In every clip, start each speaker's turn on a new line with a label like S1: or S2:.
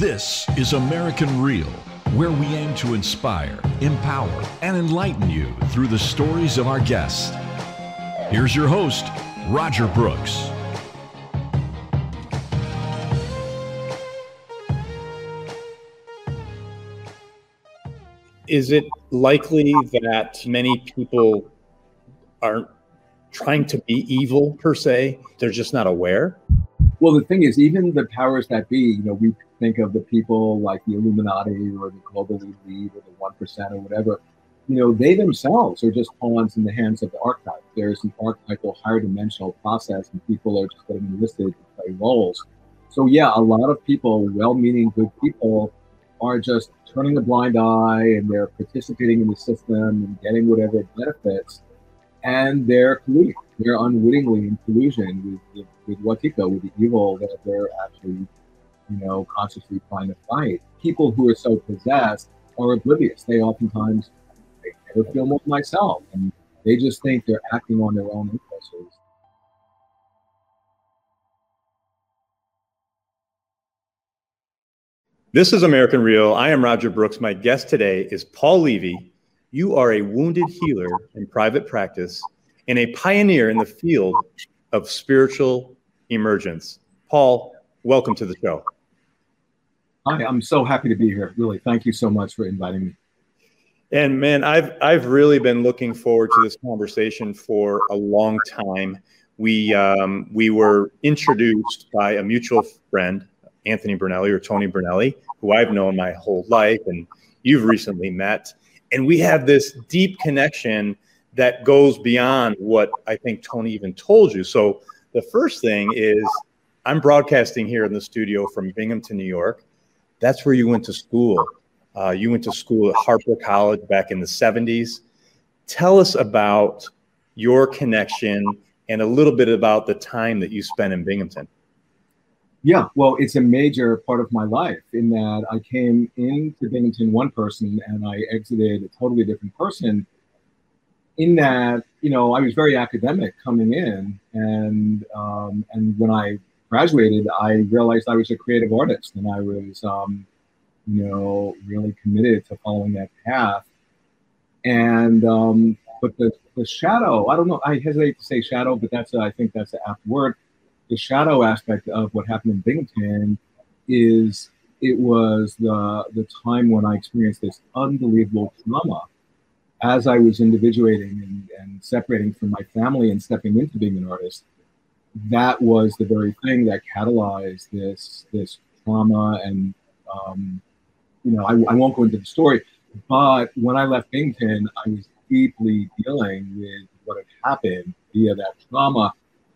S1: This is American Real, where we aim to inspire, empower, and enlighten you through the stories of our guests. Here's your host, Roger Brooks.
S2: Is it likely that many people aren't trying to be evil per se? They're just not aware?
S3: Well, the thing is, even the powers that be, you know, we think of the people like the Illuminati or the global elite or the one percent or whatever. You know, they themselves are just pawns in the hands of the archetype. There's an archetypal higher dimensional process, and people are just getting enlisted to play roles. So yeah, a lot of people, well-meaning good people, are just turning a blind eye and they're participating in the system and getting whatever benefits, and they're colluding. They're unwittingly in collusion with, with, with Wetiko, with the evil that they're actually you know, consciously trying to fight. People who are so possessed are oblivious. They oftentimes they never feel more myself, and they just think they're acting on their own impulses.
S2: This is American Real. I am Roger Brooks. My guest today is Paul Levy. You are a wounded healer in private practice and a pioneer in the field of spiritual emergence. Paul, welcome to the show.
S3: Hi, I'm so happy to be here. Really, thank you so much for inviting me.
S2: And man, I've I've really been looking forward to this conversation for a long time. We um, we were introduced by a mutual friend, Anthony Brunelli or Tony Brunelli, who I've known my whole life, and you've recently met. And we have this deep connection that goes beyond what I think Tony even told you. So the first thing is I'm broadcasting here in the studio from Binghamton, New York. That's where you went to school. Uh, you went to school at Harpur College back in the 70s. Tell us about your connection and a little bit about the time that you spent in Binghamton.
S3: Yeah, well, it's a major part of my life in that I came into Binghamton one person and I exited a totally different person. In that, you know, I was very academic coming in, and um, and when I graduated, I realized I was a creative artist and I was, um, you know, really committed to following that path. And, um, but the, the shadow, I don't know, I hesitate to say shadow, but that's, a, I think that's the apt word. The shadow aspect of what happened in Binghamton is it was the, the time when I experienced this unbelievable trauma as I was individuating and, and separating from my family and stepping into being an artist that was the very thing that catalyzed this this trauma and um, you know I, I, won't go into the story but when i left binghamton i was deeply dealing with what had happened via that trauma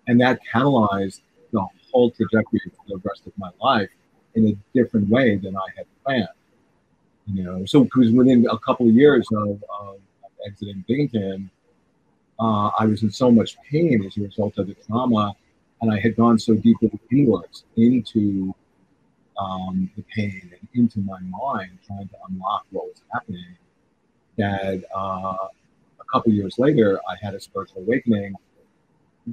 S3: and that catalyzed the whole trajectory for the rest of my life in a different way than i had planned you know. So because within a couple of years of, of exiting binghamton uh, I was in so much pain as a result of the trauma and I had gone so deeply inwards into um, the pain and into my mind, trying to unlock what was happening, that uh, a couple years later, I had a spiritual awakening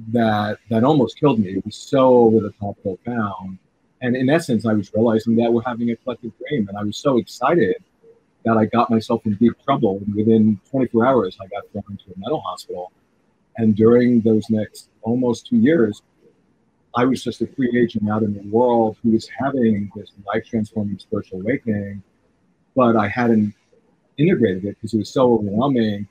S3: that that almost killed me. It was so over the top profound, and in essence, I was realizing that we're having a collective dream, and I was so excited that I got myself in deep trouble. And within 24 hours, I got thrown into a mental hospital. And during those next almost two years, I was just a free agent out in the world who was having this life transforming spiritual awakening, but I hadn't integrated it because it was so overwhelming.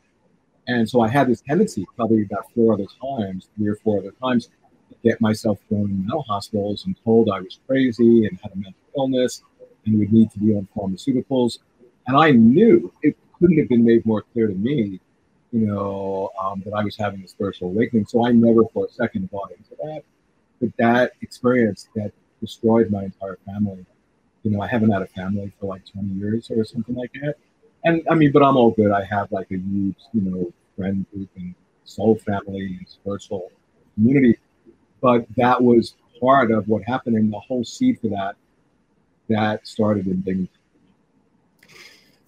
S3: And so I had this tendency, probably about four other times, three or four other times, to get myself thrown in mental hospitals and told I was crazy and had a mental illness and would need to be on pharmaceuticals. And I knew it couldn't have been made more clear to me, you know, um, that I was having a spiritual awakening. So I never for a second bought into that but that experience that destroyed my entire family. You know, I haven't had a family for like 20 years or something like that. And I mean, but I'm all good. I have like a huge, you know, friend group and soul family and spiritual community. But that was part of what happened, and the whole seed for that that started in Binghamton.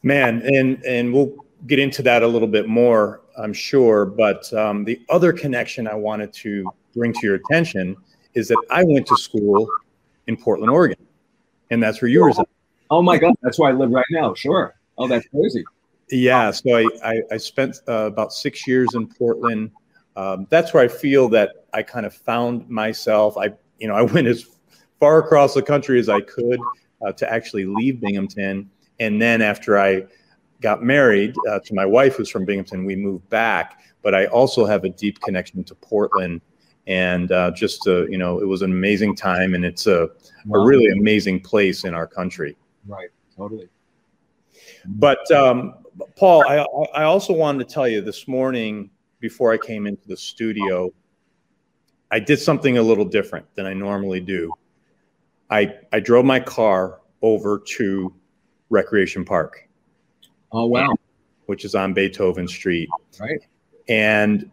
S2: Man, and and we'll get into that a little bit more, I'm sure. But um, the other connection I wanted to bring to your attention is that I went to school in Portland, Oregon, and that's where you reside.
S3: Oh my God, that's where I live right now. Sure. Oh, that's crazy.
S2: Yeah. So I, I, I spent uh, about six years in Portland. Um, that's where I feel that I kind of found myself. I, you know, I went as far across the country as I could uh, to actually leave Binghamton. And then after I got married uh, to my wife, who's from Binghamton, we moved back. But I also have a deep connection to Portland. And uh, just, uh, you know, it was an amazing time. And it's a, wow. a really amazing place in our country.
S3: Right. Totally.
S2: But um, Paul, I, I also wanted to tell you this morning before I came into the studio, I did something a little different than I normally do. I, I drove my car over to Recreation Park.
S3: Oh, wow.
S2: Which is on Beethoven Street.
S3: Right.
S2: And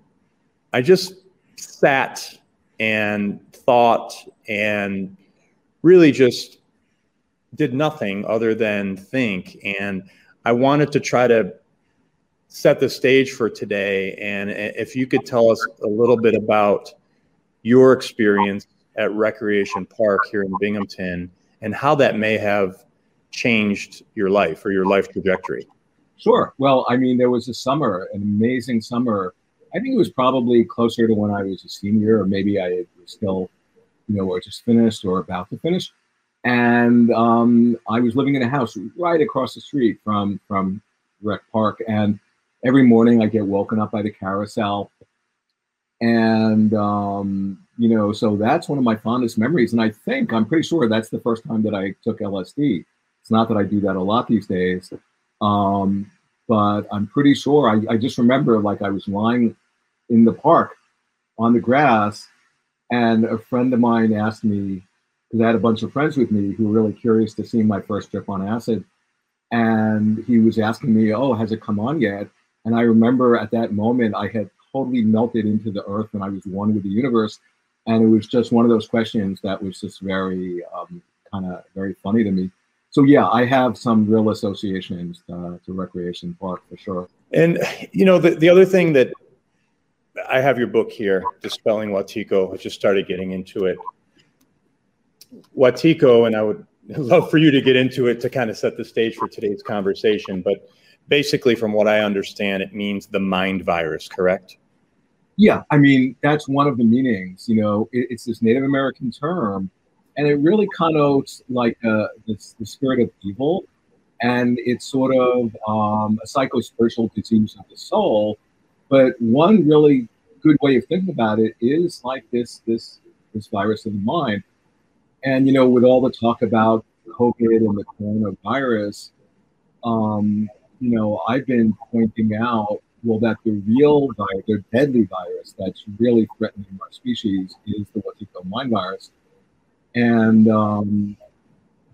S2: I just sat and thought and really just did nothing other than think. And I wanted to try to set the stage for today. And if you could tell us a little bit about your experience at Recreation Park here in Binghamton and how that may have changed your life or your life trajectory.
S3: Sure. Well, I mean, there was a summer, an amazing summer. I think it was probably closer to when I was a senior, or maybe I was still, you know, or just finished or about to finish and um, I was living in a house right across the street from from Rec Park, and every morning I get woken up by the carousel, and um, you know, so that's one of my fondest memories. And I think I'm pretty sure that's the first time that I took LSD. It's not that I do that a lot these days, um, but I'm pretty sure. I, I just remember like I was lying in the park on the grass, and a friend of mine asked me because I had a bunch of friends with me who were really curious to see my first trip on acid. And he was asking me, Oh, has it come on yet? And I remember at that moment, I had totally melted into the earth and I was one with the universe. And it was just one of those questions that was just very, um, kind of very funny to me. So, yeah, I have some real associations uh, to Recreation Park for sure.
S2: And, you know, the, the other thing that I have your book here, Dispelling Wetiko. I just started getting into it. Wetiko, and I would love for you to get into it to kind of set the stage for today's conversation. But basically, from what I understand, it means the mind virus, correct?
S3: Yeah, I mean, that's one of the meanings. You know, it, it's this Native American term, and it really connotes like uh, the spirit of evil. And it's sort of um, a psycho-spiritual disease of the soul. But one really good way of thinking about it is like this this this virus of the mind and you know, with all the talk about COVID and the coronavirus, um, you know, I've been pointing out well that the real virus, the deadly virus that's really threatening our species is the Wetiko mind virus, and um,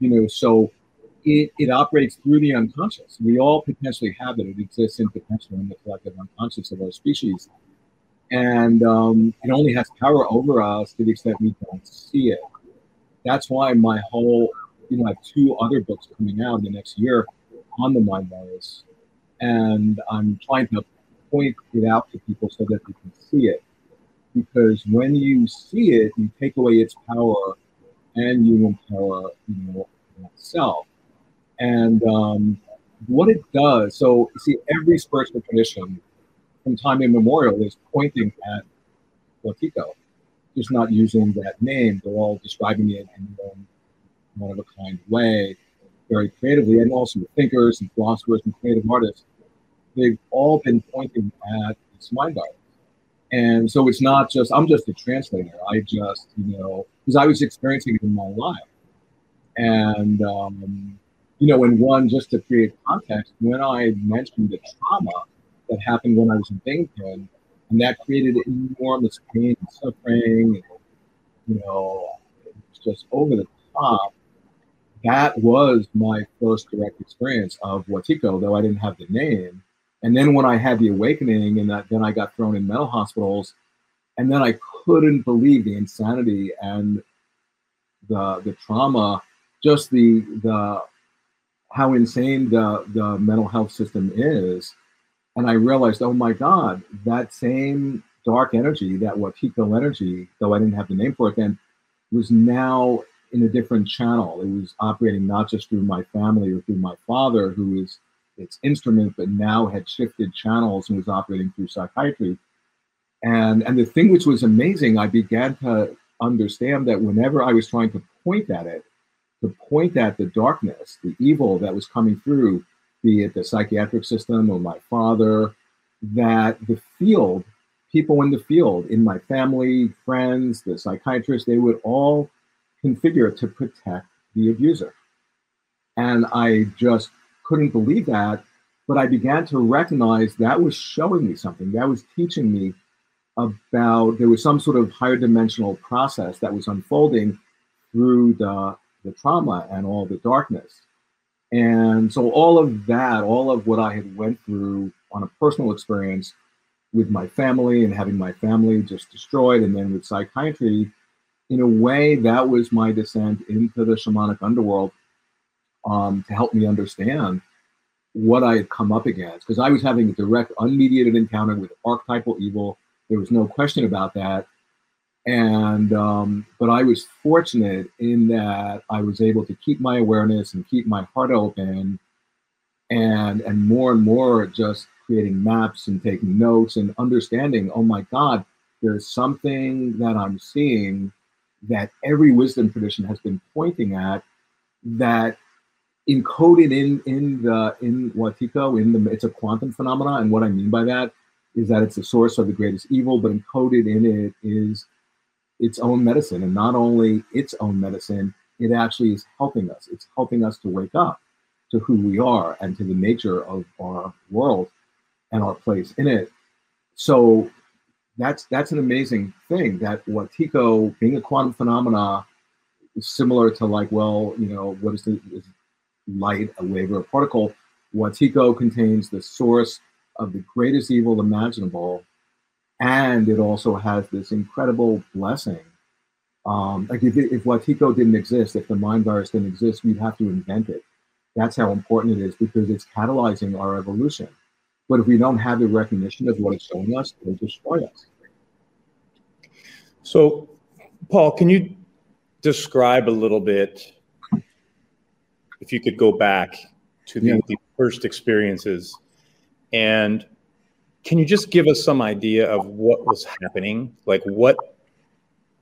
S3: you know, so it, it operates through the unconscious. We all potentially have it. It exists in potential in the collective unconscious of our species. And um, it only has power over us to the extent we don't see it that's why my whole, you know, I have two other books coming out in the next year on the mind virus. And I'm trying to point it out to people so that they can see it. Because when you see it, you take away its power and you empower you know, itself. And um, what it does, so see, every spiritual tradition from time immemorial is pointing at Wetiko just not using that name. They're all describing it in one of a kind way, very creatively, and also thinkers and philosophers and creative artists. They've all been pointing at this mind virus. And so it's not just, I'm just a translator. I just, you know, because I was experiencing it in my life. And, um, you know, in one, just to create context, when I mentioned the trauma that happened when I was in Binghamton, and that created enormous pain and suffering. And, you know, it was just over the top. That was my first direct experience of Wetiko, though I didn't have the name. And then when I had the awakening, and that, then I got thrown in mental hospitals, and then I couldn't believe the insanity and the the trauma, just the the how insane the the mental health system is and I realized, oh my God, that same dark energy, that Wetiko energy, though I didn't have the name for it then, was now in a different channel. It was operating not just through my family or through my father, who is its instrument, but now had shifted channels and was operating through psychiatry. And and the thing which was amazing, I began to understand that whenever I was trying to point at it, to point at the darkness, the evil that was coming through, be it the psychiatric system or my father, that the field, people in the field, in my family, friends, the psychiatrists, they would all configure to protect the abuser. And I just couldn't believe that. But I began to recognize that was showing me something. That was teaching me about there was some sort of higher dimensional process that was unfolding through the, the trauma and all the darkness. And so all of that, all of what I had went through on a personal experience with my family and having my family just destroyed, and then with psychiatry, in a way, that was my descent into the shamanic underworld um, to help me understand what I had come up against. Because I was having a direct, unmediated encounter with archetypal evil. There was no question about that. And um, but I was fortunate in that I was able to keep my awareness and keep my heart open, and and more and more just creating maps and taking notes and understanding. Oh my God, there's something that I'm seeing that every wisdom tradition has been pointing at that encoded in in the in Wetiko, in the it's a quantum phenomena and what I mean by that is that it's the source of the greatest evil but encoded in it is its own medicine. And not only its own medicine it actually is helping us. It's helping us to wake up to who we are and to the nature of our world and our place in it. So that's that's an amazing thing that Wetiko being a quantum phenomena is similar to like, well, you know, what is the is light, a wave, or a particle? Wetiko contains the source of the greatest evil imaginable, and it also has this incredible blessing. Um, like if, if Wetiko didn't exist, if the mind virus didn't exist, we'd have to invent it. That's how important it is because it's catalyzing our evolution. But if we don't have the recognition of what it's showing us, it'll destroy us.
S2: So, Paul, can you describe a little bit, if you could go back to the, yeah. the first experiences, and can you just give us some idea of what was happening? Like, what,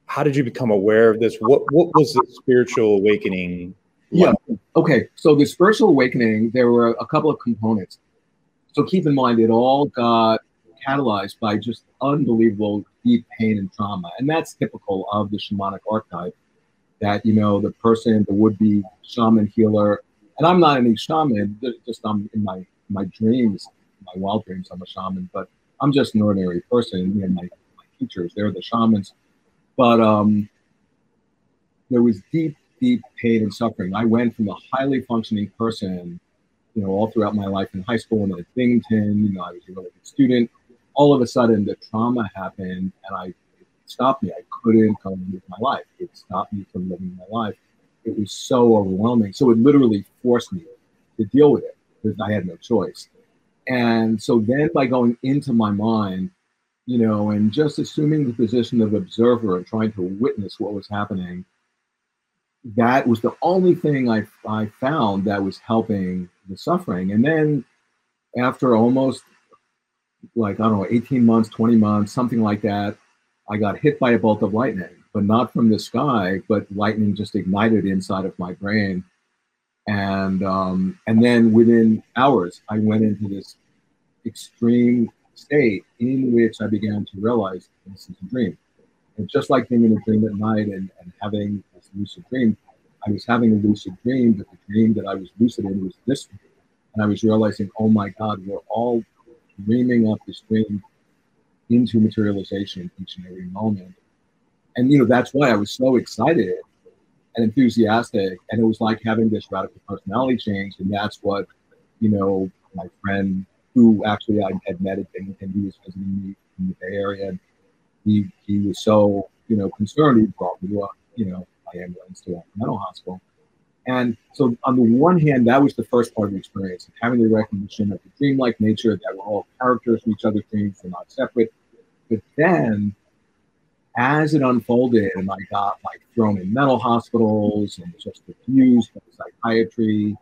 S2: how did you become aware of this? What, what was the spiritual awakening?
S3: Like? Yeah. Okay. So the spiritual awakening, there were a couple of components. So keep in mind, it all got catalyzed by just unbelievable deep pain and trauma. And that's typical of the shamanic archetype that, you know, the person, the would be shaman healer, and I'm not any shaman, just I'm in my, my dreams, my wild dreams, I'm a shaman, but I'm just an ordinary person. You know, my, my teachers, they're the shamans. But um, there was deep, deep pain and suffering. I went from a highly functioning person you know, all throughout my life in high school and at Binghamton, you know, I was a really good student. All of a sudden, the trauma happened, and I stopped me. I couldn't come with my life. It stopped me from living my life. It was so overwhelming. So it literally forced me to deal with it because I had no choice. And so then, by going into my mind, you know, and just assuming the position of observer and trying to witness what was happening, that was the only thing I, I found that was helping the suffering. And then after almost like, I don't know, 18 months, 20 months, something like that, I got hit by a bolt of lightning, but not from the sky, but lightning just ignited inside of my brain. And um, and then within hours, I went into this extreme state in which I began to realize this is a dream. And just like being in a dream at night and, and having this lucid dream, I was having a lucid dream, but the dream that I was lucid in was this dream. And I was realizing, oh my God, we're all dreaming up this dream into materialization each and every moment. And you know, that's why I was so excited and enthusiastic. And it was like having this radical personality change. And that's what, you know, my friend who actually I had met at Binghamton, he was visiting me in the Bay Area. And he he was so, you know, concerned he brought me up, you know, I ambulance to a mental hospital. And so, on the one hand, that was the first part of the experience, having the recognition of the dreamlike nature that we're all characters in each other's dreams, we're not separate. But then, as it unfolded and I got like thrown in mental hospitals and just abused by psychiatry,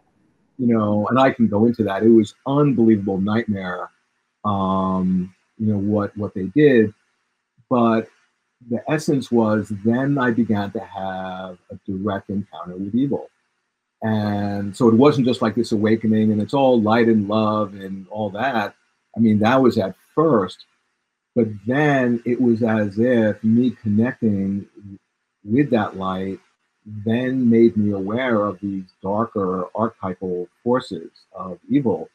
S3: you know, and I can go into that. It was unbelievable nightmare, um, you know, what what they did. But the essence was then I began to have a direct encounter with evil. And so it wasn't just like this awakening and it's all light and love and all that. I mean, that was at first. But then it was as if me connecting with that light then made me aware of these darker archetypal forces of evil.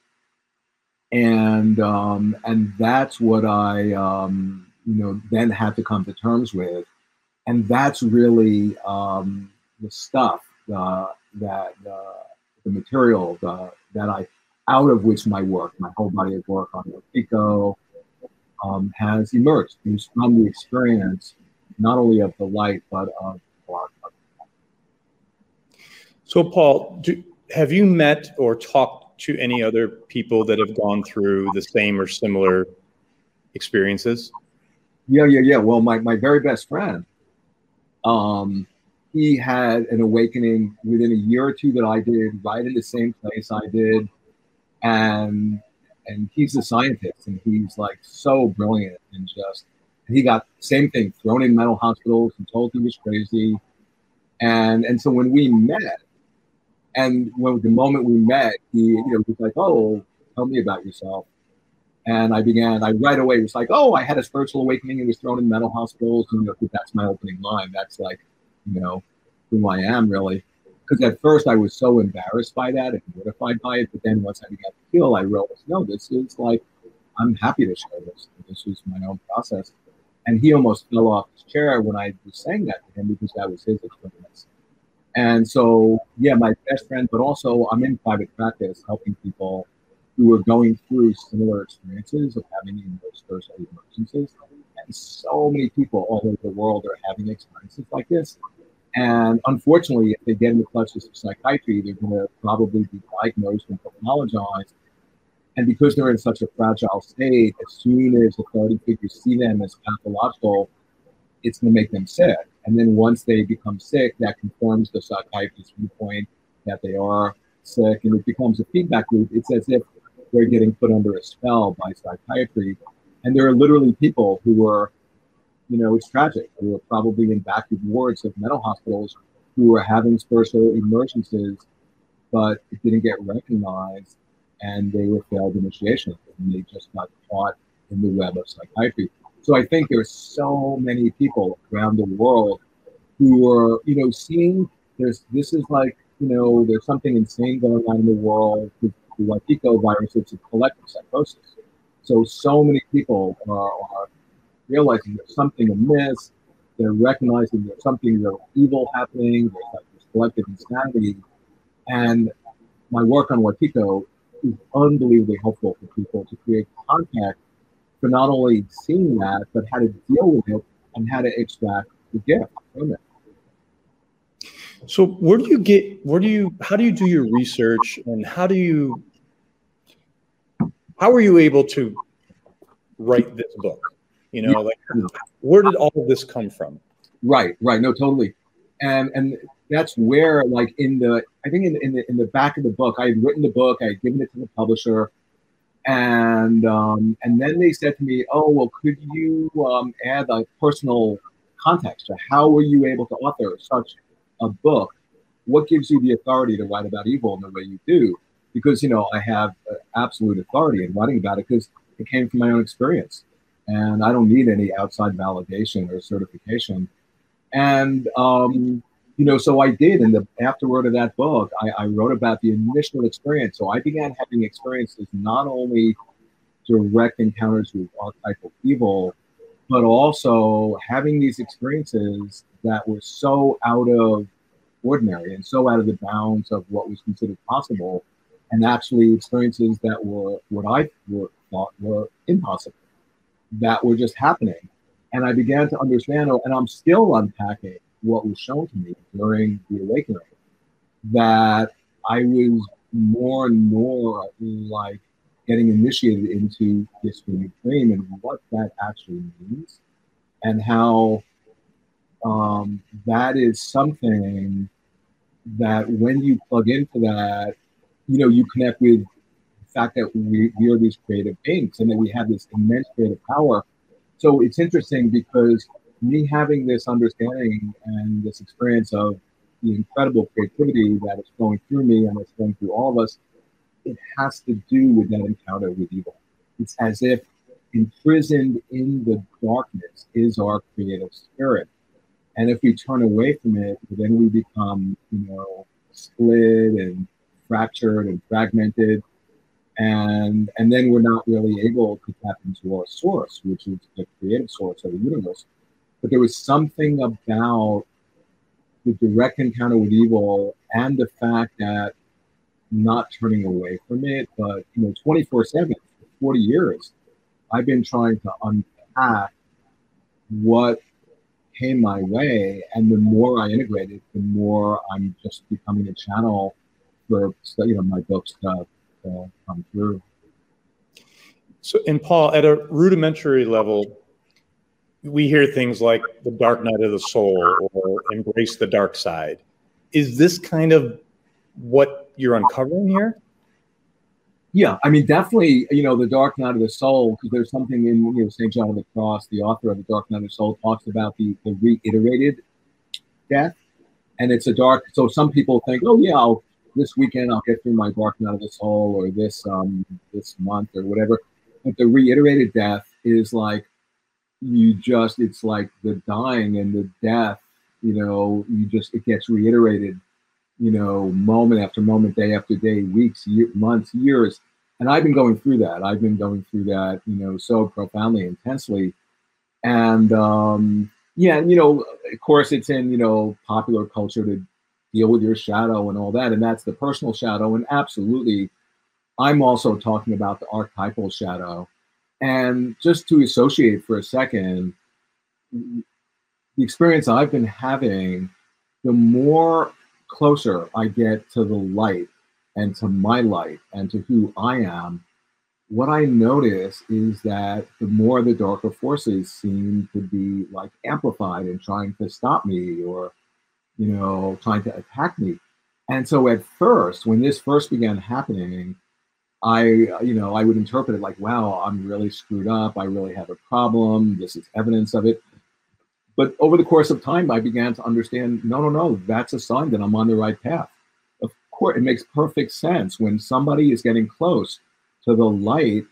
S3: And um, and that's what I um, you know then had to come to terms with, and that's really um, the stuff uh, that uh, the material the, that I out of which my work, my whole body of work on Wetiko, um, has emerged. It's from the experience not only of the light but of.
S2: So, Paul, do, have you met or talked to any other people that have gone through the same or similar experiences?
S3: Yeah, yeah, yeah. Well, my, my very best friend, um, he had an awakening within a year or two that I did, right in the same place I did, and and he's a scientist, and he's like so brilliant, and just and he got same thing thrown in mental hospitals and told he was crazy, and and so when we met, and when the moment we met, he you know was like, oh, tell me about yourself. And I began, I right away was like, oh, I had a spiritual awakening and was thrown in mental hospitals. And you know, that's my opening line. That's like, you know, who I am really. Because at first I was so embarrassed by that and mortified by it. But then once I began to heal, I realized, no, this is like, I'm happy to share this. This is my own process. And he almost fell off his chair when I was saying that to him because that was his experience. And so, yeah, my best friend, but also I'm in private practice helping people who are going through similar experiences of having those spiritual emergencies. And so many people all over the world are having experiences like this. And unfortunately, if they get in the clutches of psychiatry, they're going to probably be diagnosed and pathologized. And because they're in such a fragile state, as soon as authority figures see them as pathological, it's going to make them sick. And then once they become sick, that confirms the psychiatrist's viewpoint that they are sick, and it becomes a feedback loop. It's as if they're getting put under a spell by psychiatry. And there are literally people who are, you know, it's tragic, who are probably in backward wards of mental hospitals who are having spiritual emergencies, but it didn't get recognized and they were failed initiation and they just got caught in the web of psychiatry. So I think there's so many people around the world who are, you know, seeing there's this is like, you know, there's something insane going on in the world with the Wetiko virus, it's a collective psychosis. So, so many people are, are realizing there's something amiss. They're recognizing there's something there's evil happening. There's like this collective insanity. And my work on Wetiko is unbelievably helpful for people to create contact for not only seeing that, but how to deal with it and how to extract the gift from it.
S2: So where do you get where do you how do you do your research and how do you how were you able to write this book? You know, like where did all of this come from?
S3: Right, right. No, totally. And and that's where like in the I think in, in the in the back of the book, I had written the book, I had given it to the publisher, and um, and then they said to me, "Oh, well, could you um, add a personal context? Or how were you able to author such a book? What gives you the authority to write about evil in the way you do?" because you know I have uh, absolute authority in writing about it because it came from my own experience, and I don't need any outside validation or certification. And um, you know, so I did. And the afterword of that book, I, I wrote about the initial experience. So I began having experiences not only direct encounters with archetypal evil, but also having these experiences that were so out of ordinary and so out of the bounds of what was considered possible and actually experiences that were what I thought were impossible, that were just happening. And I began to understand, and I'm still unpacking what was shown to me during the awakening, that I was more and more like getting initiated into this new dream and what that actually means, and how um, that is something that when you plug into that, you know, you connect with fact that we, we are these creative beings and that we have this immense creative power. So it's interesting because me having this understanding and this experience of the incredible creativity that is flowing through me and that's flowing through all of us, it has to do with that encounter with evil. It's as if imprisoned in the darkness is our creative spirit. And if we turn away from it, then we become, you know, split and fractured and fragmented. And and then we're not really able to tap into our source, which is the creative source of the universe. But there was something about the direct encounter with evil and the fact that not turning away from it, but you know, 24 7 for 40 years, I've been trying to unpack what came my way. And the more I integrate it, the more I'm just becoming a channel for you know my books to, come through.
S2: So, and Paul, at a rudimentary level, we hear things like the dark night of the soul or embrace the dark side. Is this kind of what you're uncovering here?
S3: Yeah, I mean, definitely, you know, the dark night of the soul, because there's something in you know St. John of the Cross, the author of the dark night of the soul, talks about the, the reiterated death, and it's a dark. So some people think, oh yeah, I'll, this weekend I'll get through my dark night of the soul, or this um this month or whatever. But the reiterated death is like you just it's like the dying and the death you know you just it gets reiterated you know moment after moment day after day weeks year, months years. And i've been going through that. I've been going through that you know so profoundly intensely. And um yeah you know of course it's in you know popular culture to deal with your shadow and all that and that's the personal shadow and absolutely i'm also talking about the archetypal shadow. And just to associate for a second, the experience I've been having, the more closer I get to the light and to my light and to who I am, what I notice is that the more the darker forces seem to be like amplified and trying to stop me or, you know, trying to attack me. And so at first, when this first began happening, I, you know, I would interpret it like, wow, I'm really screwed up. I really have a problem. This is evidence of it. But over the course of time, I began to understand no, no, no, that's a sign that I'm on the right path. Of course, it makes perfect sense when somebody is getting close to the light.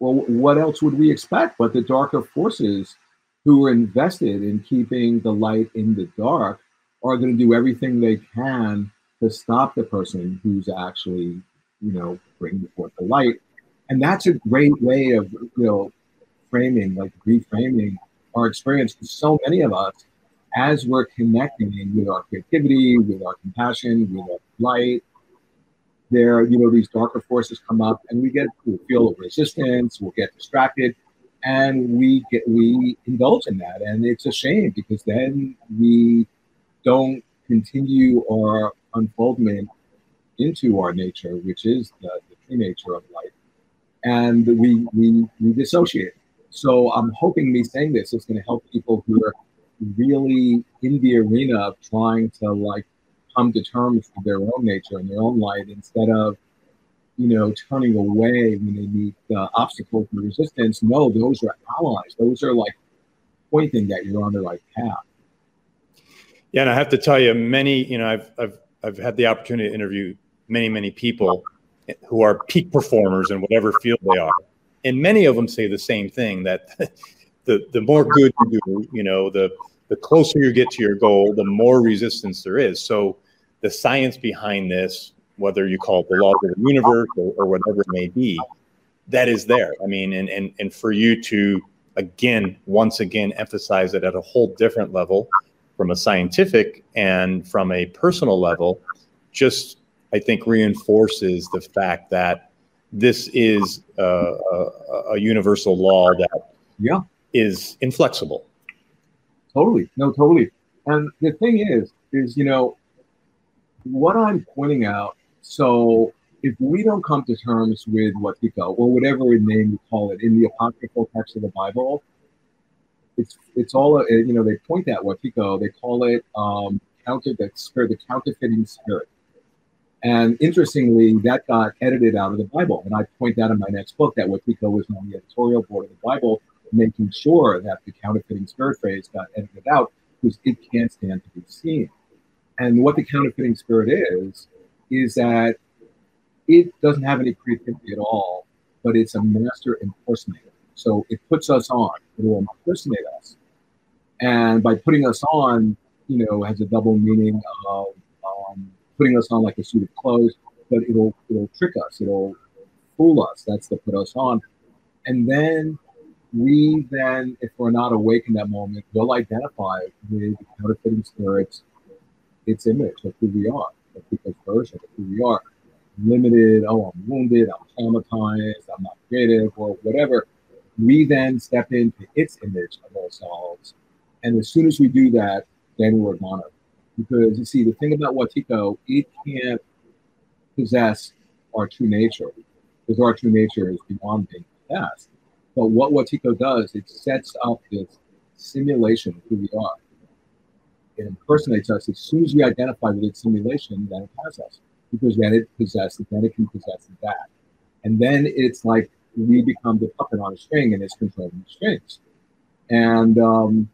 S3: Well, what else would we expect but the darker forces who are invested in keeping the light in the dark are going to do everything they can to stop the person who's actually you know, bringing forth the light. And that's a great way of, you know, framing, like reframing our experience. So many of us, as we're connecting with our creativity, with our compassion, with our light, there, you know, these darker forces come up and we get we feel resistance, we'll get distracted, and we get we indulge in that. And it's a shame because then we don't continue our unfoldment into our nature, which is the, the true nature of life, and we, we we dissociate. So I'm hoping me saying this is going to help people who are really in the arena of trying to like come to terms with their own nature and their own light instead of you know turning away when they meet obstacles and resistance. No, those are allies. Those are like pointing that you're on the right path.
S2: Yeah, and I have to tell you, many you know I've I've I've had the opportunity to interview many, many people who are peak performers in whatever field they are. And many of them say the same thing that the, the more good you do, you know, the, the closer you get to your goal, the more resistance there is. So the science behind this, whether you call it the law of the universe or, or whatever it may be, that is there. I mean, and, and, and for you to, again, once again, emphasize it at a whole different level from a scientific and from a personal level, just I think reinforces the fact that this is a, a, a universal law that
S3: yeah
S2: is inflexible.
S3: Totally, no, totally. And the thing is, is you know, what I'm pointing out. So if we don't come to terms with what Wetiko or whatever name you call it in the apocryphal text of the Bible, it's it's all you know. They point at Wetiko. They call it um, counter the spirit, the counterfeiting spirit. And interestingly, that got edited out of the Bible. And I point that in my next book that Wetiko was on the editorial board of the Bible, making sure that the counterfeiting spirit phrase got edited out because it can't stand to be seen. And what the counterfeiting spirit is, is that it doesn't have any creativity at all, but it's a master impersonator. So it puts us on, it will impersonate us. And by putting us on, you know, has a double meaning of um, putting us on like a suit of clothes, but it'll it'll trick us, it'll fool us. That's to put us on, and then we then, if we're not awake in that moment, we'll identify with counterfeiting spirits, its image of who we are, of people's version of who we are. Limited, oh, I'm wounded, I'm traumatized, I'm not creative, or whatever. We then step into its image of ourselves. And as soon as we do that, then we're gone because you see, the thing about Wetiko, it can't possess our true nature because our true nature is beyond being possessed. But what Wetiko does, it sets up this simulation of who we are. It impersonates us as soon as we identify with its simulation, then it has us because then it possesses, then it can possess that. And then it's like we become the puppet on a string and it's controlling the strings. And um,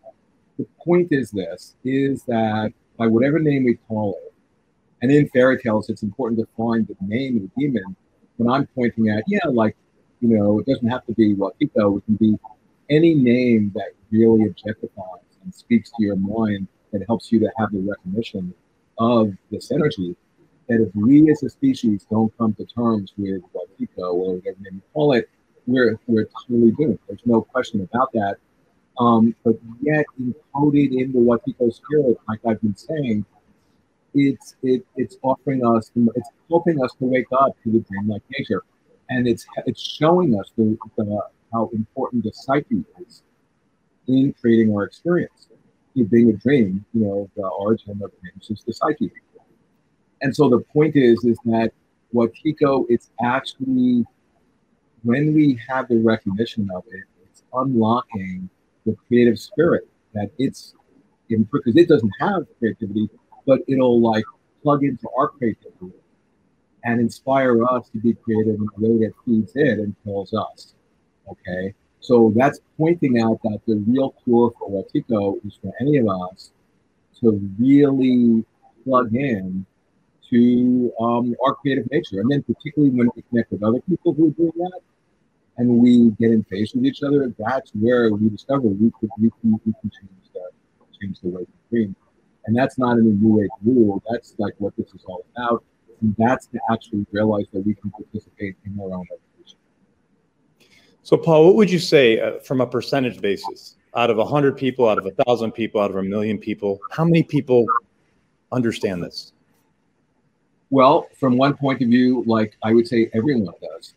S3: the point is this, is that by whatever name we call it. And in fairy tales, it's important to find the name of the demon. When I'm pointing at, yeah, like, you know, it doesn't have to be Wetiko, it can be any name that really objectifies and speaks to your mind that helps you to have the recognition of this energy. That if we as a species don't come to terms with Wetiko or whatever name you call it, we're, we're totally doomed. There's no question about that. Um, but yet encoded into Wetiko's spirit, like I've been saying, it's it, it's offering us, it's helping us to wake up to the dreamlike nature, and it's it's showing us the, the how important the psyche is in creating our experience. It being a dream, you know, the origin of dreams is the psyche. And so the point is, is that Wetiko, it's actually when we have the recognition of it, it's unlocking the creative spirit that it's in because it doesn't have creativity, but it'll like plug into our creativity and inspire us to be creative in a way that feeds it and fills us. Okay. So that's pointing out that the real cure for Wetiko is for any of us to really plug in to um, our creative nature. And then particularly when we connect with other people who are doing that, and we get in face with each other, that's where we discover we could we can, we can change the change the way we dream. And that's not any new age rule. That's like what this is all about. And that's to actually realize that we can participate in our own evolution.
S2: So, Paul, what would you say uh, from a percentage basis? Out of 100 people, out of a 1,000 people, out of a million people, how many people understand this?
S3: Well, from one point of view, like I would say everyone does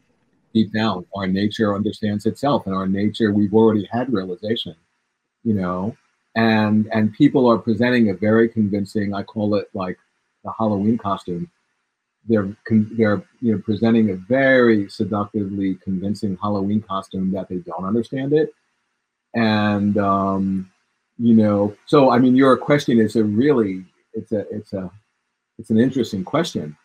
S3: deep down our nature understands itself and our nature we've already had realization you know? And and people are presenting a very convincing i call it like the halloween costume. They're they're you know presenting a very seductively convincing halloween costume that they don't understand it. And um you know so i mean your question is a really it's a it's a it's an interesting question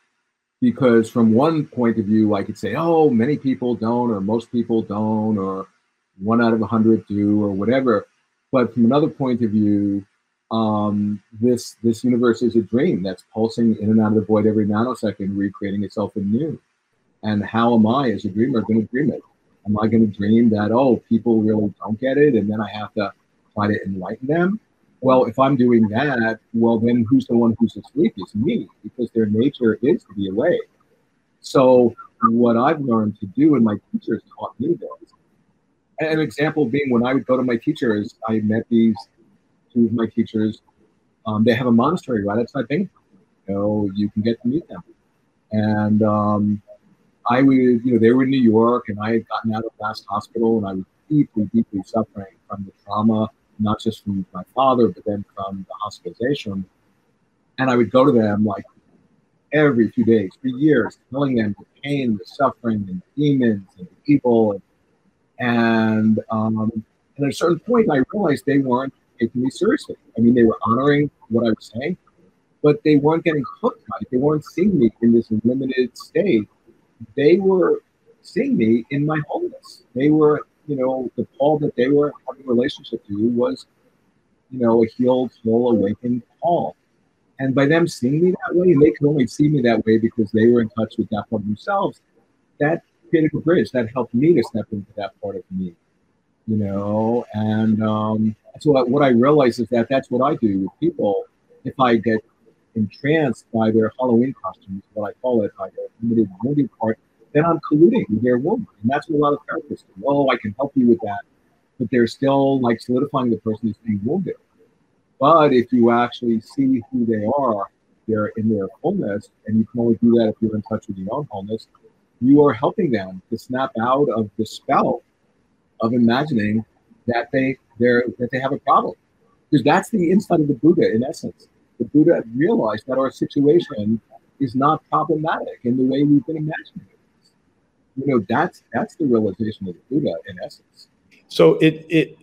S3: because from one point of view, I could say, oh, many people don't, or most people don't, or one out of a hundred do, or whatever. But from another point of view, um, this this universe is a dream that's pulsing in and out of the void every nanosecond, recreating itself anew. And how am I, as a dreamer, going to dream it? Am I going to dream that oh, people really don't get it, and then I have to try to enlighten them? Well, if I'm doing that, well, then who's the one who's asleep? It's me, because their nature is to be awake. So, what I've learned to do, and my teachers taught me this. An example being when I would go to my teachers, I met these two of my teachers. Um, they have a monastery right outside Binghamton. You know, you can get to meet them. And um, I would, you know, they were in New York, and I had gotten out of last hospital, and I was deeply, deeply suffering from the trauma not just from my father, but then from the hospitalization. And I would go to them like every few days for years, telling them the pain, the suffering, and the demons and the evil. And um, And at a certain point, I realized they weren't taking me seriously. I mean, they were honoring what I was saying, but they weren't getting hooked on it. They weren't seeing me in this limited state. They were seeing me in my wholeness. They were, you know, the Paul that they were having a relationship to was, you know, a healed, full, awakened Paul. And by them seeing me that way, and they could only see me that way because they were in touch with that part of themselves, that created a bridge that helped me to step into that part of me, you know. And um, so what I realize is that that's what I do with people. If I get entranced by their Halloween costumes, what I call it, by their limited wounding part, then I'm colluding with their wound. And that's what a lot of therapists do. Oh, I can help you with that. But they're still like solidifying the person who's being wounded. But if you actually see who they are, they're in their wholeness, and you can only do that if you're in touch with your own wholeness, you are helping them to snap out of the spell of imagining that they they're that they have a problem. Because that's the insight of the Buddha in essence. The Buddha realized that our situation is not problematic in the way we've been imagining it. You know, that's that's the realization of the Buddha in essence.
S2: So it it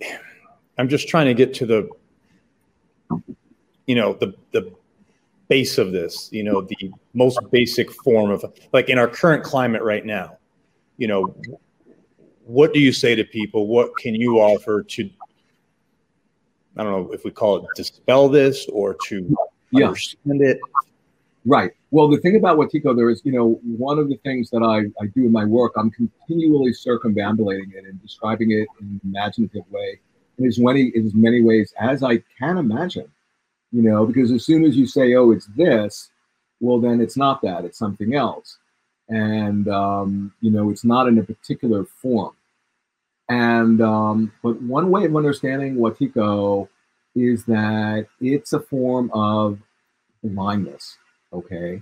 S2: I'm just trying to get to the you know the the base of this, you know, the most basic form of like in our current climate right now, you know, what do you say to people? What can you offer to I don't know if we call it dispel this or to yeah. understand it.
S3: Right. Well, the thing about Wetiko, there is, you know, one of the things that I, I do in my work, I'm continually circumambulating it and describing it in an imaginative way in as many in as many ways as I can imagine. You know, because as soon as you say, "Oh, it's this," well, then it's not that; it's something else, and um, you know, it's not in a particular form. And um, but one way of understanding Wetiko is that it's a form of blindness, okay?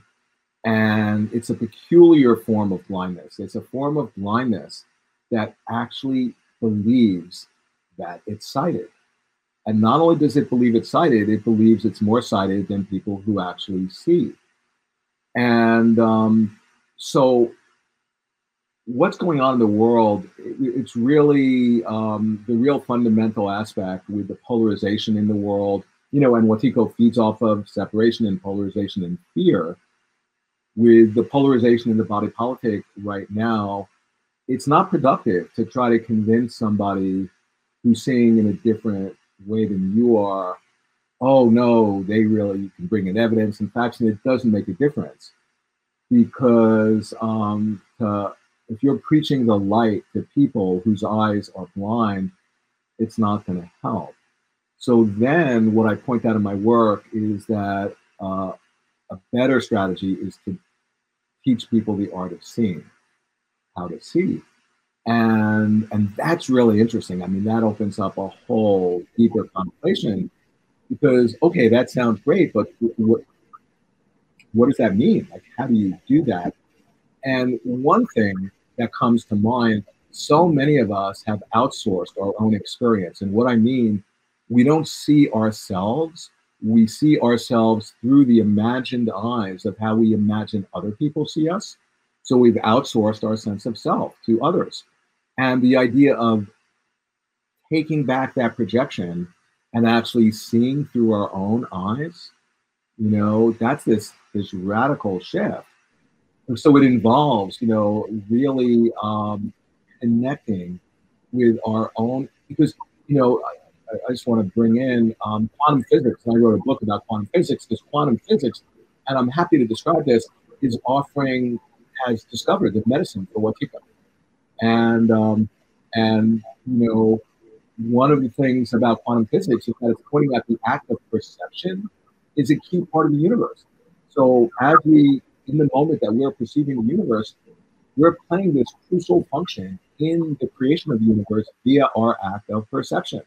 S3: And it's a peculiar form of blindness. It's a form of blindness that actually believes that it's sighted. And not only does it believe it's sighted, it believes it's more sighted than people who actually see. And um, so what's going on in the world, it's really um, the real fundamental aspect with the polarization in the world, you know, and Wetiko feeds off of separation and polarization and fear. With the polarization in the body politic right now, it's not productive to try to convince somebody who's seeing in a different way than you are, oh no, they really can bring in evidence and facts, and it doesn't make a difference because um, to if you're preaching the light to people whose eyes are blind, it's not going to help. So then, what I point out in my work is that uh, a better strategy is to teach people the art of seeing, how to see, and and that's really interesting. I mean, that opens up a whole deeper conversation because okay, that sounds great, but what what does that mean? Like, how do you do that? And one thing that comes to mind. So many of us have outsourced our own experience. And what I mean, we don't see ourselves, we see ourselves through the imagined eyes of how we imagine other people see us. So we've outsourced our sense of self to others. And the idea of taking back that projection and actually seeing through our own eyes, you know, that's this this radical shift so it involves, you know, really um, connecting with our own, because, you know, I, just want to bring in um, quantum physics. I wrote a book about quantum physics because quantum physics, and I'm happy to describe this, is offering, has discovered the medicine for Wetiko. And, um, and, you know, one of the things about quantum physics is that it's pointing out the act of perception is a key part of the universe. So as we in the moment that we're perceiving the universe, we're playing this crucial function in the creation of the universe via our act of perception.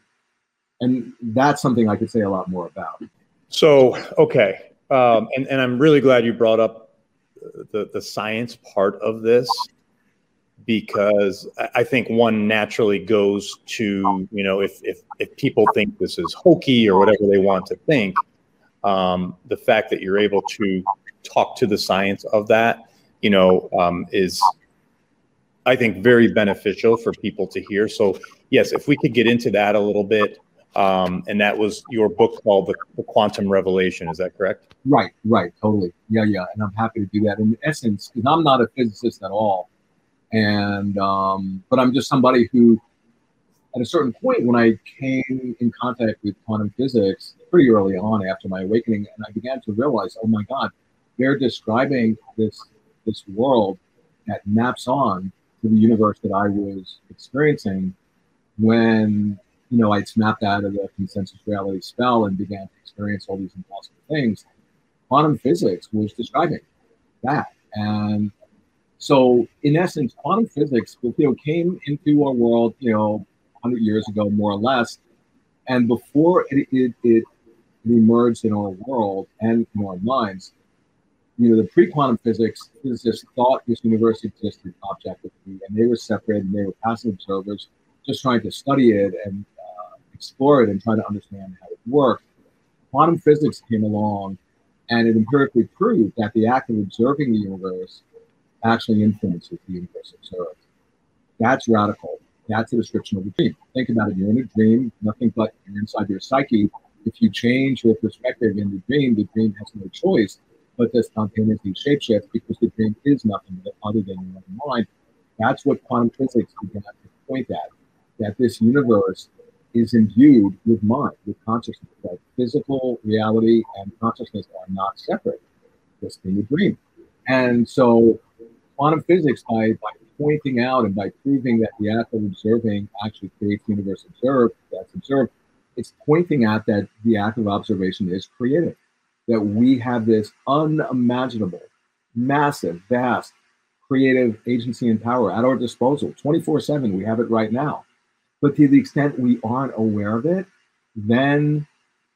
S3: And that's something I could say a lot more about.
S2: So, okay. Um, and, and I'm really glad you brought up the, the science part of this because I think one naturally goes to, you know, if, if, if people think this is hokey or whatever they want to think, um, the fact that you're able to talk to the science of that, you know, um, is I think, very beneficial for people to hear. So, yes, if we could get into that a little bit. Um, and that was your book called the, the, Quantum Revelation. Is that correct?
S3: Right, right, totally. Yeah, yeah. And I'm happy to do that. In essence, because I'm not a physicist at all, and um, but I'm just somebody who, at a certain point, when I came in contact with quantum physics pretty early on after my awakening, and I began to realize, oh my God, they're describing this this world that maps on to the universe that I was experiencing when you know I'd snapped out of the consensus reality spell and began to experience all these impossible things. Quantum physics was describing that, and so in essence, quantum physics you know came into our world you know 100 years ago, more or less, and before it, it, it emerged in our world and in our minds, you know, the pre-quantum physics physicists thought this universe existed objectively, and they were separated and they were passive observers, just trying to study it and explore it and try to understand how it worked. Quantum physics came along, and it empirically proved that the act of observing the universe actually influences the universe observed. That's radical. That's a description of a dream. Think about it. You're in a dream, nothing but you're inside your psyche. If you change your perspective in the dream, the dream has no choice but to spontaneously shapeshift because the dream is nothing other than your own mind. That's what quantum physics began to point at, that this universe is imbued with mind, with consciousness, that physical reality and consciousness are not separate, just in the dream. And so quantum physics, by, by pointing out and by proving that the act of observing actually creates the universe observed, that's observed, it's pointing out that the act of observation is creative that we have this unimaginable, massive, vast creative agency and power at our disposal 24 7. We have it right now. But to the extent we aren't aware of it, then,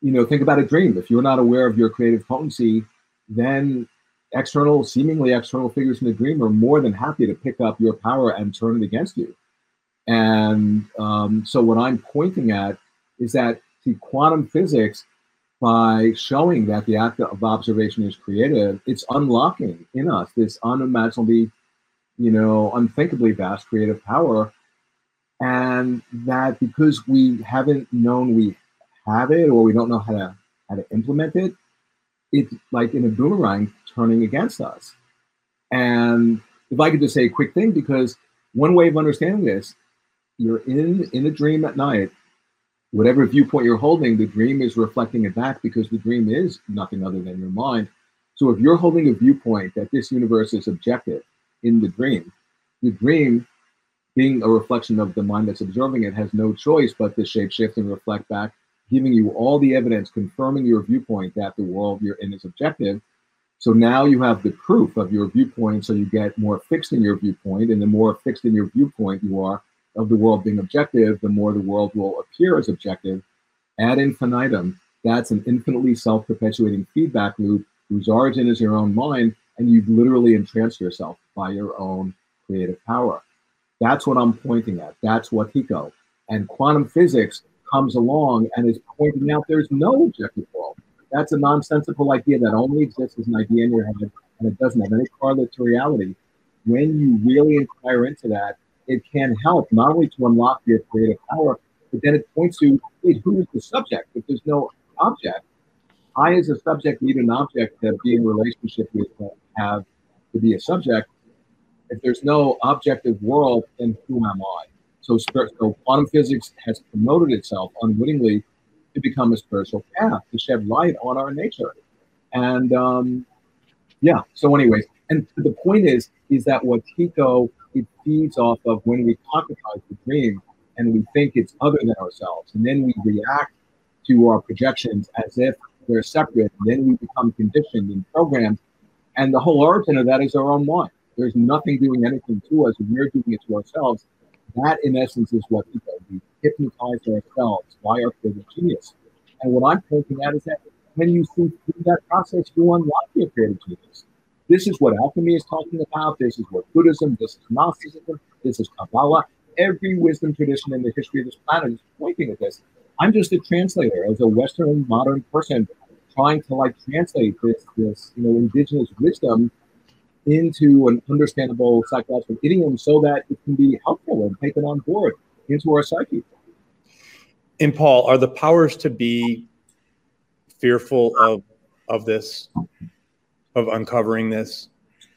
S3: you know, think about a dream. If you're not aware of your creative potency, then external, seemingly external figures in the dream are more than happy to pick up your power and turn it against you. And um, so, what I'm pointing at is that the quantum physics, by showing that the act of observation is creative, it's unlocking in us this unimaginably, you know, unthinkably vast creative power. And that because we haven't known we have it or we don't know how to how to implement it, it's like in a boomerang turning against us. And if I could just say a quick thing, because one way of understanding this, you're in in a dream at night whatever viewpoint you're holding, the dream is reflecting it back because the dream is nothing other than your mind. So if you're holding a viewpoint that this universe is objective in the dream, the dream, being a reflection of the mind that's observing it, has no choice but to shapeshift and reflect back, giving you all the evidence confirming your viewpoint that the world you're in is objective. So now you have the proof of your viewpoint, so you get more fixed in your viewpoint, and the more fixed in your viewpoint you are, of the world being objective, the more the world will appear as objective ad infinitum. That's an infinitely self perpetuating feedback loop whose origin is your own mind, and you've literally entranced yourself by your own creative power. That's what I'm pointing at. That's Wetiko. And quantum physics comes along and is pointing out there's no objective world. That's a nonsensical idea that only exists as an idea in your head and it doesn't have any correlate to reality. When you really inquire into that, it can help not only to unlock your creative power, but then it points to wait, who is the subject? If there's no object, I as a subject need an object to be in relationship with, uh, have to be a subject. If there's no objective world, then who am I? So, so quantum physics has promoted itself unwittingly to become a spiritual path to shed light on our nature. And um, yeah, so anyways, and the point is, is that Wetiko it feeds off of when we concretize the dream and we think it's other than ourselves. And then we react to our projections as if they're separate. And then we become conditioned and programmed. And the whole origin of that is our own mind. There's nothing doing anything to us, and we're doing it to ourselves. That, in essence, is what we do. We hypnotize ourselves by our creative genius. And what I'm pointing at is that when you see through that process, you unlock your creative genius. This is what alchemy is talking about. This is what Buddhism, this is Gnosticism, this is Kabbalah. Every wisdom tradition in the history of this planet is pointing at this. I'm just a translator as a Western modern person trying to like translate this, this, you know, indigenous wisdom into an understandable psychological idiom so that it can be helpful and taken on board into our psyche.
S2: And Paul, are the powers to be fearful of of this, of uncovering this,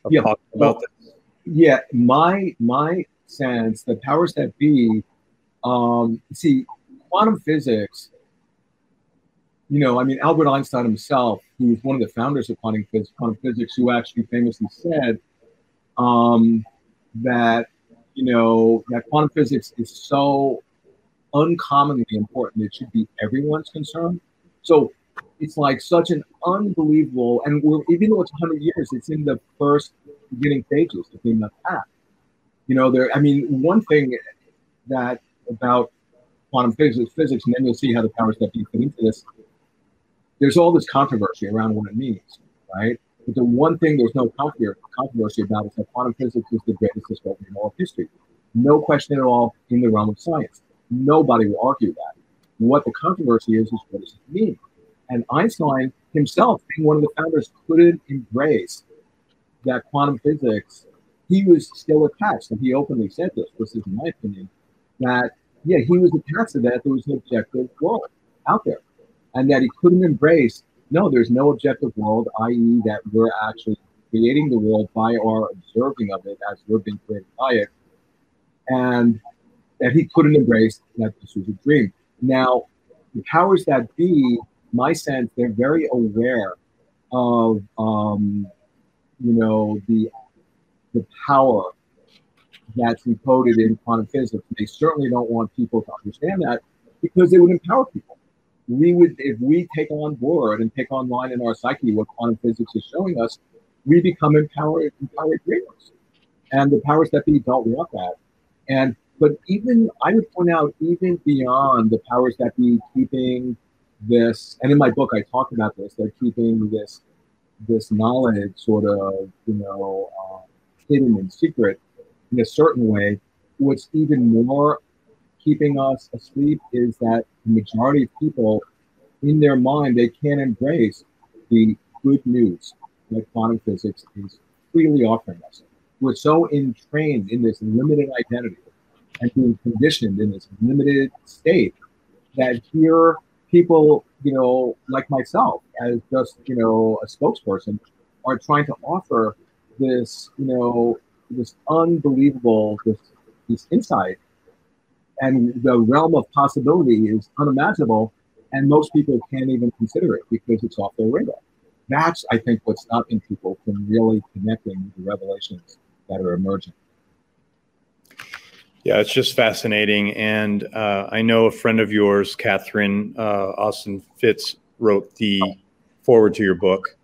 S2: of
S3: Yeah.
S2: talking about this?
S3: Yeah, my my sense, the powers that be, um, see, quantum physics. You know, I mean, Albert Einstein himself, who was one of the founders of quantum physics, quantum physics, who actually famously said um, that you know that quantum physics is so uncommonly important it should be everyone's concern. So it's like such an unbelievable, and even though it's 100 years, it's in the first beginning stages of being path. You know, there. I mean, one thing that about quantum physics, physics, and then you'll see how the powers that be fit into this. There's all this controversy around what it means, right? But the one thing there's no controversy about is that quantum physics is the greatest discovery in all of history. No question at all in the realm of science. Nobody will argue that. What the controversy is, is what does it mean? And Einstein himself, being one of the founders, couldn't embrace that quantum physics, he was still attached, and he openly said this, this is my opinion, that yeah, he was attached to that there was an objective world out there. And that he couldn't embrace, no, there's no objective world, i.e., that we're actually creating the world by our observing of it as we're being created by it. And that he couldn't embrace that this was a dream. Now, the powers that be, my sense, they're very aware of um, you know the the power that's encoded in quantum physics. They certainly don't want people to understand that because it would empower people. We would, if we take on board and take online in our psyche what quantum physics is showing us, we become empowered, empowered dreamers. And the powers that be don't want that. And but even I would point out, even beyond the powers that be keeping this, and in my book I talk about this, they're keeping this this knowledge sort of, you know, uh, hidden and secret in a certain way. What's even more keeping us asleep is that the majority of people, in their mind, they can't embrace the good news that quantum physics is freely offering us. We're so entrained in this limited identity and being conditioned in this limited state that here people, you know, like myself, as just, you know, a spokesperson, are trying to offer this, you know, this unbelievable, this, this insight. And the realm of possibility is unimaginable. And most people can't even consider it because it's off their radar. That's, I think, what's stopping people from really connecting the revelations that are emerging.
S2: Yeah, it's just fascinating. And uh, I know a friend of yours, Catherine uh, Austin Fitts, wrote the forward to your book.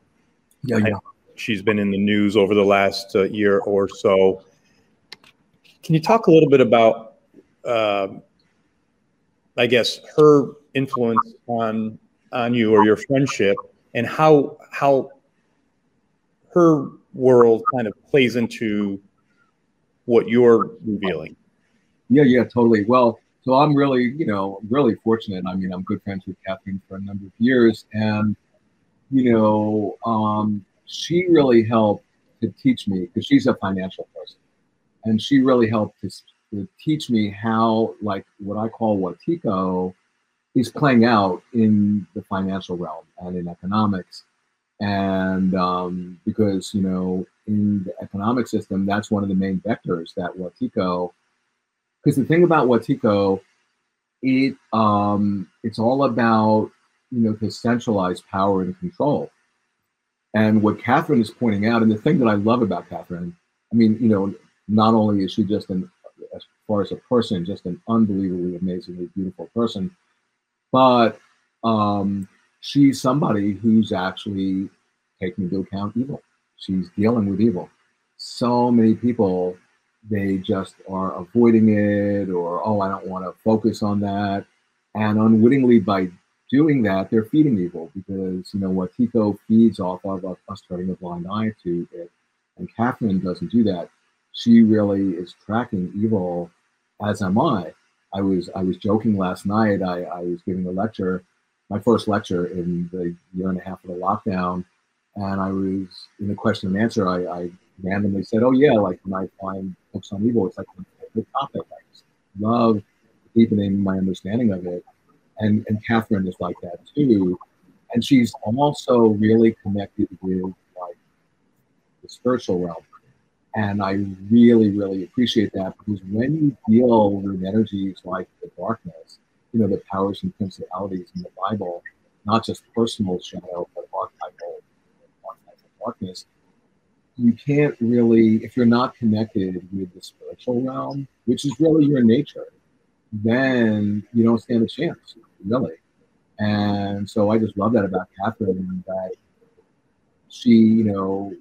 S3: Yeah,
S2: I- She's been in the news over the last uh, year or so. Can you talk a little bit about, um I guess, her influence on on you or your friendship, and how how her world kind of plays into what you're revealing?
S3: Yeah, yeah, totally. Well, so I'm really, you know, really fortunate. I mean, I'm good friends with Kathleen for a number of years, and you know, um, she really helped to teach me because she's a financial person, and she really helped to, to teach me how, like, what I call Wetiko is playing out in the financial realm and in economics, and um, because you know, in the economic system, that's one of the main vectors that Wetiko because the thing about Wetiko, it um, it's all about you know the centralized power and control. And what Catherine is pointing out, and the thing that I love about Catherine, I mean, you know, not only is she just an, far as a person, just an unbelievably, amazingly beautiful person, but um, she's somebody who's actually taking into account evil. She's dealing with evil. So many people they just are avoiding it or oh i don't want to focus on that and unwittingly by doing that they're feeding evil because you know Wetiko feeds off of uh, us turning a blind eye to it and catherine doesn't do that she really is tracking evil as am i i was i was joking last night i, I was giving a lecture my first lecture in the year and a half of the lockdown and i was in the question and answer i, I randomly said, "Oh yeah, like when I find books on evil, it's like a good topic. I just love deepening my understanding of it." And and Catherine is like that too, and she's also really connected with like the spiritual realm. And I really, really appreciate that because when you deal with energies like the darkness, you know, the powers and principalities in the Bible, not just personal shadow, but archetypal, archetypal darkness, you can't really, if you're not connected with the spiritual realm, which is really your nature, then you don't stand a chance, really. And so I just love that about Catherine that she, you know,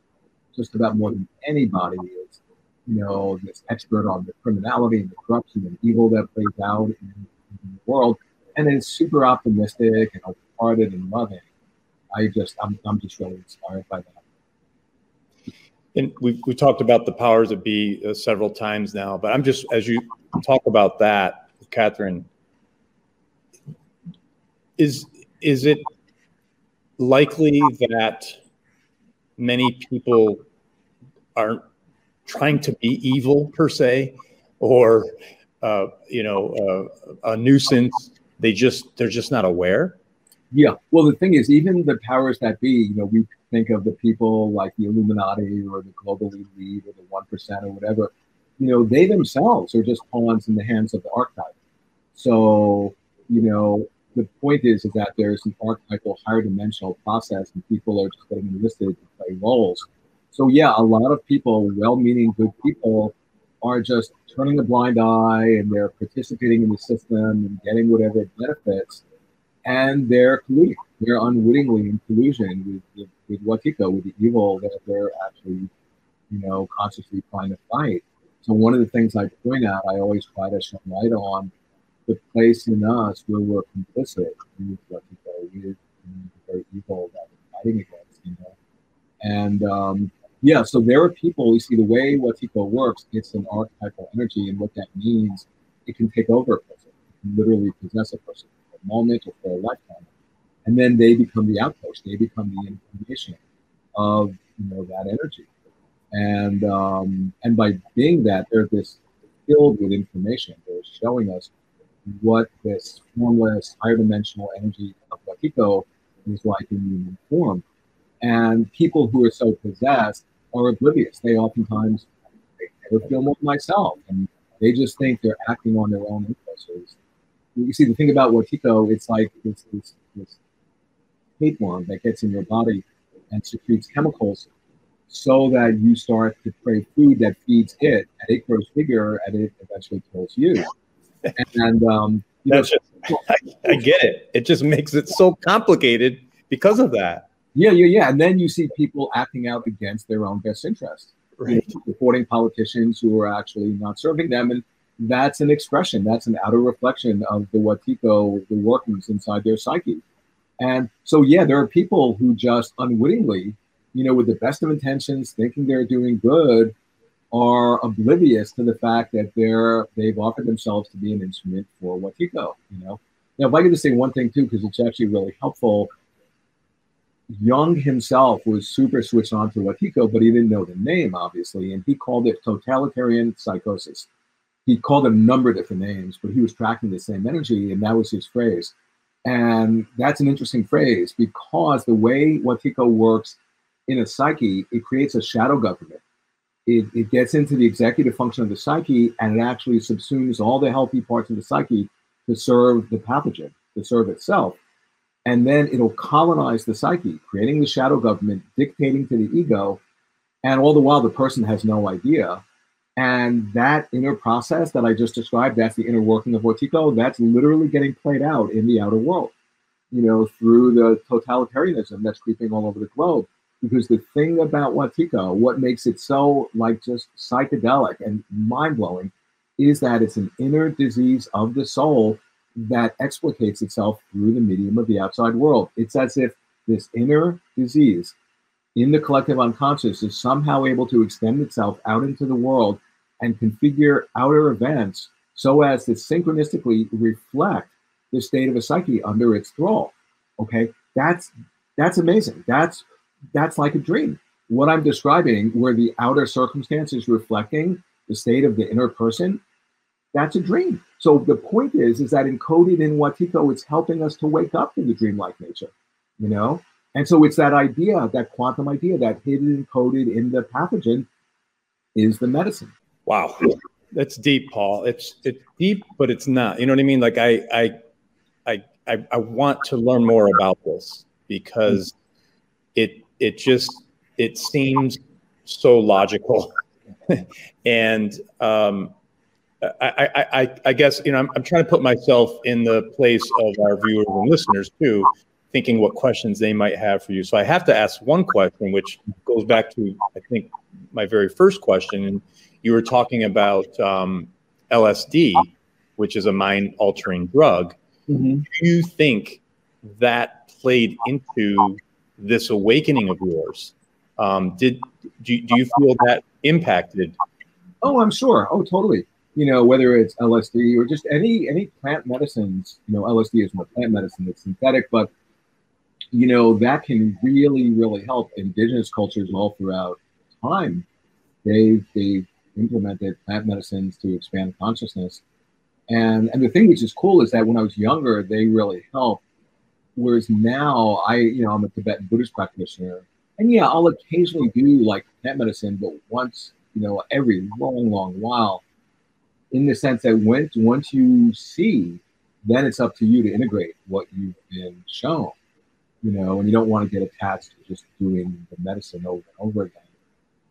S3: just about more than anybody is, you know, this expert on the criminality and the corruption and evil that plays out in, in the world, and is super optimistic and open-hearted and loving. I just, I'm, I'm just really inspired by that.
S2: And we we talked about the powers that be uh, several times now, but I'm just as you talk about that, Catherine, is is it likely that many people aren't trying to be evil per se, or uh, you know, uh, a nuisance? They just they're just not aware.
S3: Yeah. Well, the thing is, even the powers that be, you know, we think of the people like the Illuminati or the global elite or the one percent or whatever. You know, they themselves are just pawns in the hands of the archetype. So, you know, the point is, is that there's an archetypal higher dimensional process and people are just getting enlisted to play roles. So yeah, a lot of people, well-meaning good people, are just turning a blind eye and they're participating in the system and getting whatever benefits, and they're colluding. They're unwittingly in collusion with, with, with Wetiko, with the evil that they're actually, you know, consciously trying to fight. So one of the things I point out, I always try to shine light on the place in us where we're complicit with Wetiko with very evil that we're fighting against, you know. And um, yeah, so there are people, you see, the way Wetiko works, it's an archetypal energy, and what that means, it can take over a person, literally possess a person for a moment or for a lifetime. And then they become the outpost, they become the incarnation of you know that energy. And um, and by being that, they're this filled with information. They're showing us what this formless, higher dimensional energy of Wetiko is like in human form. And people who are so possessed are oblivious. They oftentimes they never feel more myself, and they just think they're acting on their own impulses. You see, the thing about Wetiko, it's like this, this, this tapeworm that gets in your body and secretes chemicals so that you start to crave food that feeds it, and it grows bigger, and it eventually kills you and um,
S2: That's know, just, I, I get it. It just makes it so complicated because of that.
S3: Yeah, yeah, yeah. And then you see people acting out against their own best interest, right. supporting politicians who are actually not serving them. And that's an expression, that's an outer reflection of the Wetiko, the workings inside their psyche. And so, yeah, there are people who just unwittingly, you know, with the best of intentions, thinking they're doing good, are oblivious to the fact that they're they've offered themselves to be an instrument for Wetiko. You know. Now, if I could just say one thing too, because it's actually really helpful. Jung himself was super switched on to Wetiko, but he didn't know the name, obviously, and he called it totalitarian psychosis. He called it a number of different names, but he was tracking the same energy, and that was his phrase. And that's an interesting phrase because the way Wetiko works in a psyche, it creates a shadow government it, it gets into the executive function of the psyche and it actually subsumes all the healthy parts of the psyche to serve the pathogen, to serve itself. And then it'll colonize the psyche, creating the shadow government, dictating to the ego. And all the while, the person has no idea. And that inner process that I just described, that's the inner working of Wetiko, that's literally getting played out in the outer world, you know, through the totalitarianism that's creeping all over the globe because the thing about Wetiko, what makes it so like just psychedelic and mind blowing, is that it's an inner disease of the soul that explicates itself through the medium of the outside world. It's as if this inner disease in the collective unconscious is somehow able to extend itself out into the world and configure outer events so as to synchronistically reflect the state of a psyche under its thrall. Okay, that's that's amazing. That's that's like a dream. what I'm describing, where the outer circumstances reflecting the state of the inner person, that's a dream. So the point is, is that encoded in Wetiko, it's helping us to wake up in the dreamlike nature, you know? And so it's that idea, that quantum idea, that hidden encoded in the pathogen is the medicine.
S2: Wow. That's deep, Paul. It's it's deep, but it's not. You know what I mean? Like I I I I, I want to learn more about this because it it just it seems so logical. and um I, I, I, I guess you know I'm, I'm trying to put myself in the place of our viewers and listeners too, thinking what questions they might have for you. So I have to ask one question, which goes back to I think my very first question, and you were talking about um, LSD, which is a mind altering drug. Mm-hmm. Do you think that played into this awakening of yours? Um, did do, do you feel that impacted?
S3: Oh, I'm sure. Oh, totally. You know, whether it's LSD or just any any plant medicines. You know, LSD is more plant medicine; it's synthetic, but you know that can really, really help indigenous cultures all throughout time. They've they've implemented plant medicines to expand consciousness, and and the thing which is cool is that when I was younger, they really helped. Whereas now, I you know I'm a Tibetan Buddhist practitioner, and yeah, I'll occasionally do like plant medicine, but once, you know, every long, long while, in the sense that once once you see, then it's up to you to integrate what you've been shown, you know, and you don't want to get attached to just doing the medicine over and over again.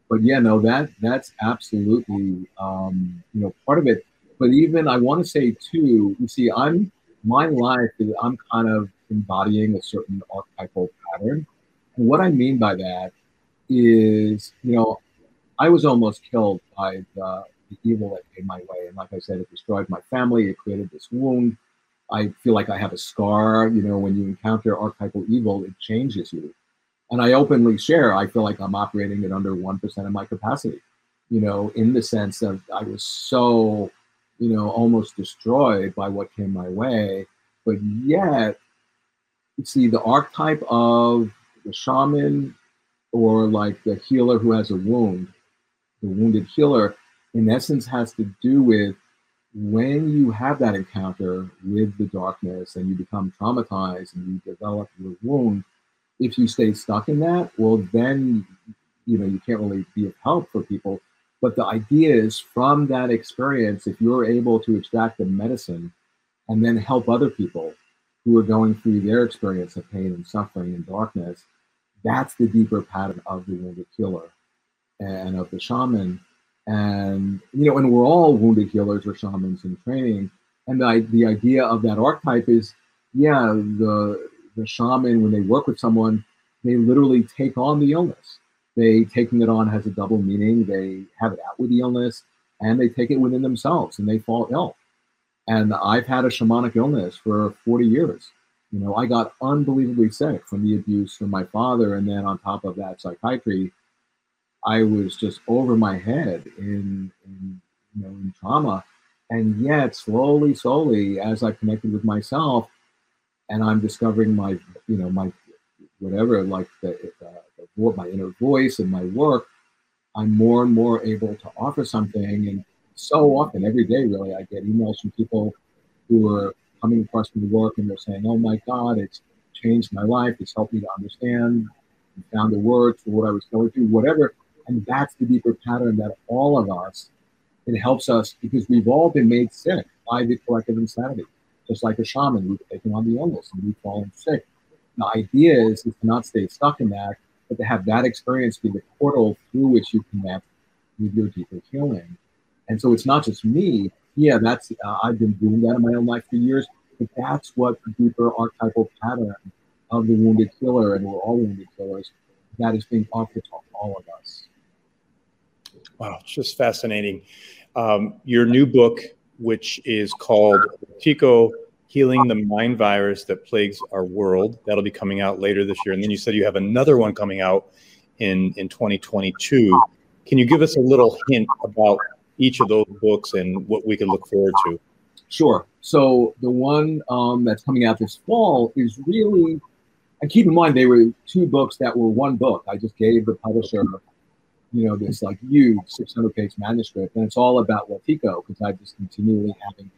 S3: But yeah, no, that that's absolutely um, you know part of it. But even I want to say too, you see, I'm my life is I'm kind of embodying a certain archetypal pattern and what I mean by that is, you know, I was almost killed by the, the evil that came my way. And like I said, it destroyed my family, it created this wound. I feel like I have a scar. You know, when you encounter archetypal evil, it changes you. And I openly share, I feel like I'm operating at under 1% of my capacity, you know, in the sense of I was so, you know, almost destroyed by what came my way. But yet, see, the archetype of the shaman or like the healer who has a wound, the wounded healer, in essence, has to do with when you have that encounter with the darkness and you become traumatized and you develop your wound. If you stay stuck in that, well, then you know you can't really be of help for people. But the idea is from that experience, if you're able to extract the medicine and then help other people who are going through their experience of pain and suffering and darkness, that's the deeper pattern of the wounded healer and of the shaman. And you know, and we're all wounded healers or shamans in training. And the, the idea of that archetype is, yeah, the the shaman when they work with someone, they literally take on the illness. They taking it on has a double meaning. They have it out with the illness, and they take it within themselves, and they fall ill. And I've had a shamanic illness for 40 years you know, I got unbelievably sick from the abuse from my father, and then on top of that, psychiatry. I was just over my head in, in you know in trauma, and yet slowly, slowly, as I connected with myself, and I'm discovering my you know my whatever like the, the, the my inner voice and my work, I'm more and more able to offer something. And so often, every day, really, I get emails from people who are coming across my work and they're saying, "Oh my God, it's changed my life. It's helped me to understand, and found the words for what I was going through, whatever." And that's the deeper pattern that all of us. It helps us because we've all been made sick by the collective insanity. Just like a shaman, we've taken on the illness and we've fallen sick. The idea is, is to not stay stuck in that, but to have that experience be the portal through which you connect with your deeper healing. And so it's not just me, yeah, that's uh, I've been doing that in my own life for years. But that's what the deeper archetypal pattern of the wounded killer, and we're all wounded killers, that is being offered to all of us.
S2: Wow, it's just fascinating. Um, your new book, which is called Wetiko Healing the Mind Virus That Plagues Our World, that'll be coming out later this year. And then you said you have another one coming out in, in 2022. Can you give us a little hint about each of those books and what we can look forward to?
S3: Sure. So the one um, that's coming out this fall is really and keep in mind they were two books that were one book. I just gave the publisher, you know, this like huge 600 page manuscript, and it's all about Wetiko because I just continually having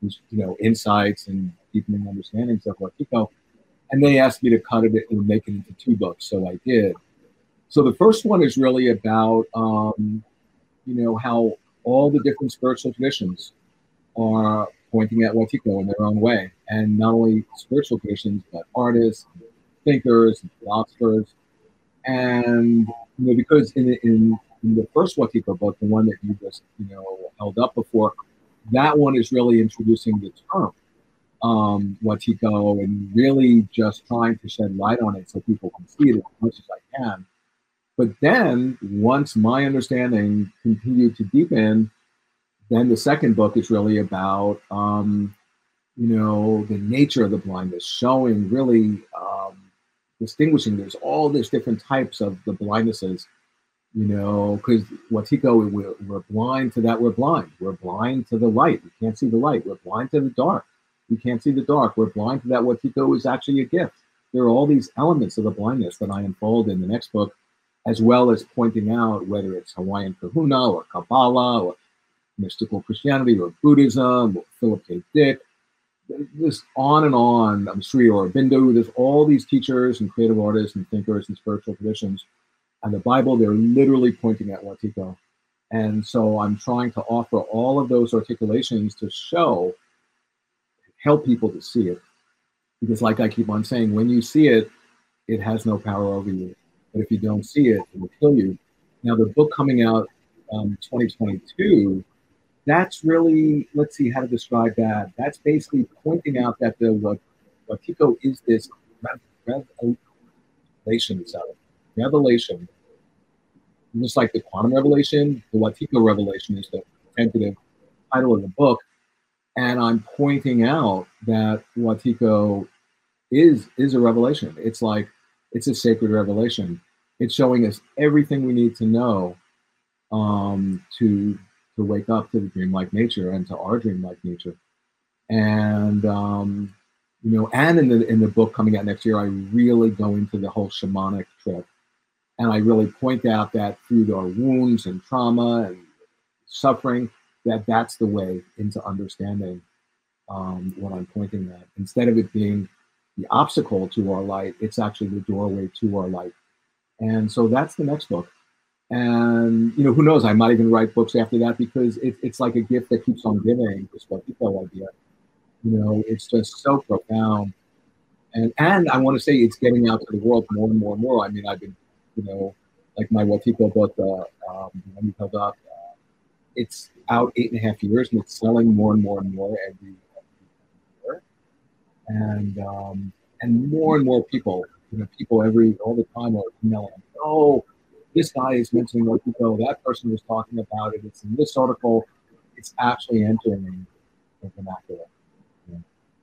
S3: these, you know, insights and deepening understandings of Wetiko. And they asked me to cut it and make it into two books, so I did. So the first one is really about, um, you know, how all the different spiritual traditions are pointing at Wetiko in their own way, and not only spiritual traditions, but artists, thinkers, philosophers, and you know, because in, in in the first Wetiko book, the one that you just you know held up before, that one is really introducing the term um, Wetiko and really just trying to shed light on it so people can see it as much as I can. But then, once my understanding continued to deepen, then the second book is really about, um, you know, the nature of the blindness, showing really um, distinguishing. There's all these different types of the blindnesses, you know, because Wetiko, we're, we're blind to that. We're blind. We're blind to the light. We can't see the light. We're blind to the dark. We can't see the dark. We're blind to that. Wetiko is actually a gift. There are all these elements of the blindness that I unfold in the next book, as well as pointing out whether it's Hawaiian Kahuna or Kabbalah or mystical Christianity or Buddhism or Philip K. Dick. This on and on. I'm Sri Aurobindo. There's all these teachers and creative artists and thinkers and spiritual traditions. And the Bible, they're literally pointing at Wetiko. And so I'm trying to offer all of those articulations to show, help people to see it. Because, like I keep on saying, when you see it, it has no power over you. But if you don't see it, it will kill you. Now, the book coming out um, 2022 that's really let's see how to describe that. That's basically pointing out that the what is this revelation itself. Revelation. Just like the quantum revelation, the Wetiko revelation is the tentative title of the book. And I'm pointing out that Wetiko is is a revelation. It's like it's a sacred revelation. It's showing us everything we need to know um, to to wake up to the dreamlike nature and to our dreamlike nature. And um, you know, and in the in the book coming out next year, I really go into the whole shamanic trip, and I really point out that through our wounds and trauma and suffering, that that's the way into understanding um, what I'm pointing at. Instead of it being the obstacle to our light, it's actually the doorway to our light. And so that's the next book. And you know who knows? I might even write books after that because it, it's like a gift that keeps on giving this Wetiko idea you know it's just so profound. And and i want to say it's getting out to the world more and more and more. I mean i've been you know like my Wetiko book uh, um, held up. Uh, it's out eight and a half years and it's selling more and more and more every, and um, and more and more people you know people every all the time are emailing oh this guy is mentioning Wetiko, that person was talking about it, it's in this article, it's actually entering the vernacular.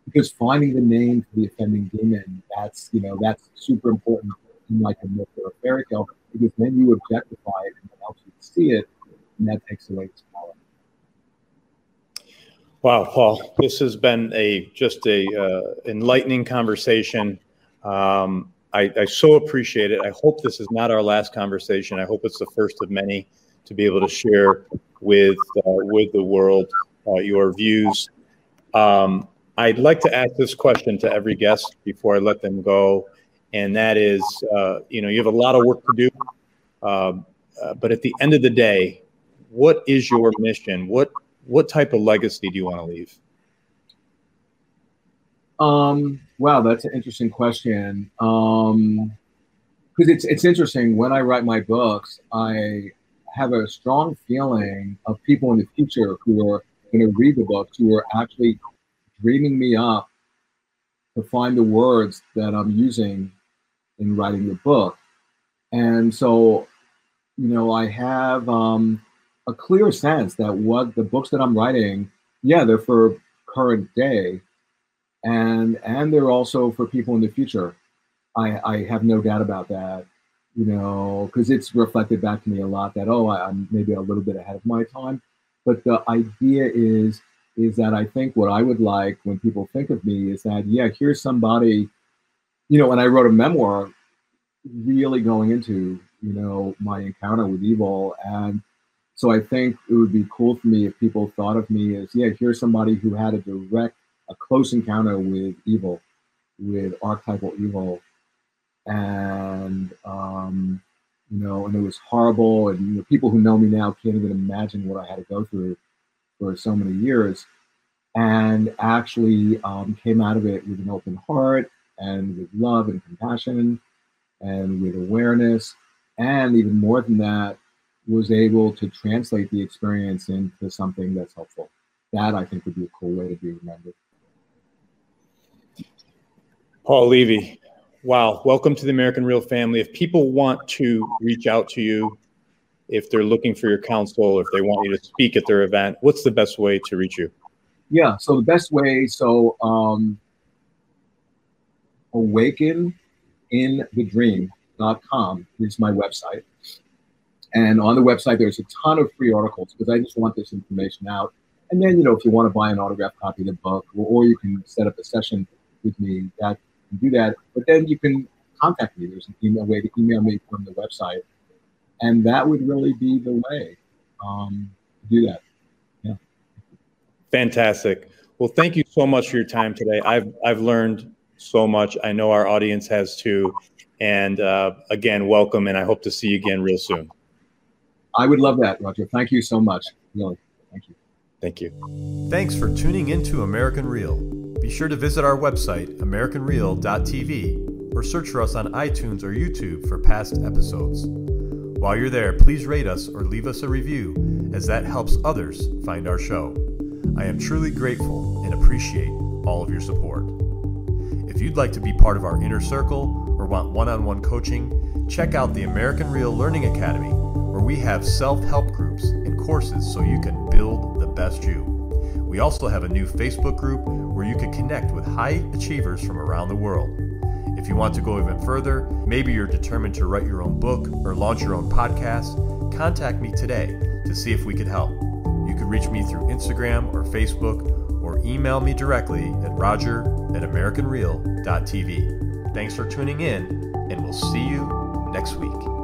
S3: Because finding the name for the offending demon, that's you know, that's super important in like a myth or a fairy tale, because then you objectify it and it helps you see it, and that takes away its power.
S2: Wow, Paul, this has been a just a uh, enlightening conversation. Um, I, I so appreciate it. I hope this is not our last conversation. I hope it's the first of many to be able to share with uh, with the world uh, your views. Um, I'd like to ask this question to every guest before I let them go, and that is, uh, you know, you have a lot of work to do, um, uh, but at the end of the day, what is your mission? What what type of legacy do you want to leave?
S3: Um, wow, that's an interesting question. Um, because it's it's interesting when I write my books, I have a strong feeling of people in the future who are going to read the books who are actually dreaming me up to find the words that I'm using in writing the book. And so, you know, I have um, a clear sense that what the books that I'm writing, yeah, they're for current day, and and they're also for people in the future. I, I have no doubt about that, you know, because it's reflected back to me a lot that oh I, I'm maybe a little bit ahead of my time, but the idea is is that I think what I would like when people think of me is that yeah here's somebody you know, and I wrote a memoir really going into, you know, my encounter with evil. And so I think it would be cool for me if people thought of me as, yeah, here's somebody who had a direct, a close encounter with evil, with archetypal evil. And, um, you know, and it was horrible. And you know, people who know me now can't even imagine what I had to go through for so many years. And actually um, came out of it with an open heart and with love and compassion and with awareness. And even more than that, was able to translate the experience into something that's helpful. That I think would be a cool way to be remembered.
S4: Paul Levy, wow, welcome to the American Real family. If people want to reach out to you, if they're looking for your counsel, or if they want you to speak at their event, what's the best way to reach you?
S3: Yeah, so the best way, so um, awakeninthedream.com is my website. And on the website, there's a ton of free articles because I just want this information out. And then, you know, if you want to buy an autographed copy of the book, or, or you can set up a session with me, that can do that. But then you can contact me. There's an email way to email me from the website, and that would really be the way um, to do that. Yeah.
S4: Fantastic. Well, thank you so much for your time today. I've I've learned so much. I know our audience has too. And uh, again, welcome, and I hope to see you again real soon.
S3: I would love that, Roger. Thank you so much. Really, thank you.
S4: Thank you.
S2: Thanks for tuning in to American Real. Be sure to visit our website, AmericanReal.tv, or search for us on iTunes or YouTube for past episodes. While you're there, please rate us or leave us a review, as that helps others find our show. I am truly grateful and appreciate all of your support. If you'd like to be part of our inner circle or want one on one coaching, check out the American Real Learning Academy, where we have self help groups and courses so you can build the best you. We also have a new Facebook group where you can connect with high achievers from around the world. If you want to go even further, maybe you're determined to write your own book or launch your own podcast, contact me today to see if we could help. You can reach me through Instagram or Facebook or email me directly at roger at americanreal.tv. Thanks for tuning in, and we'll see you next week.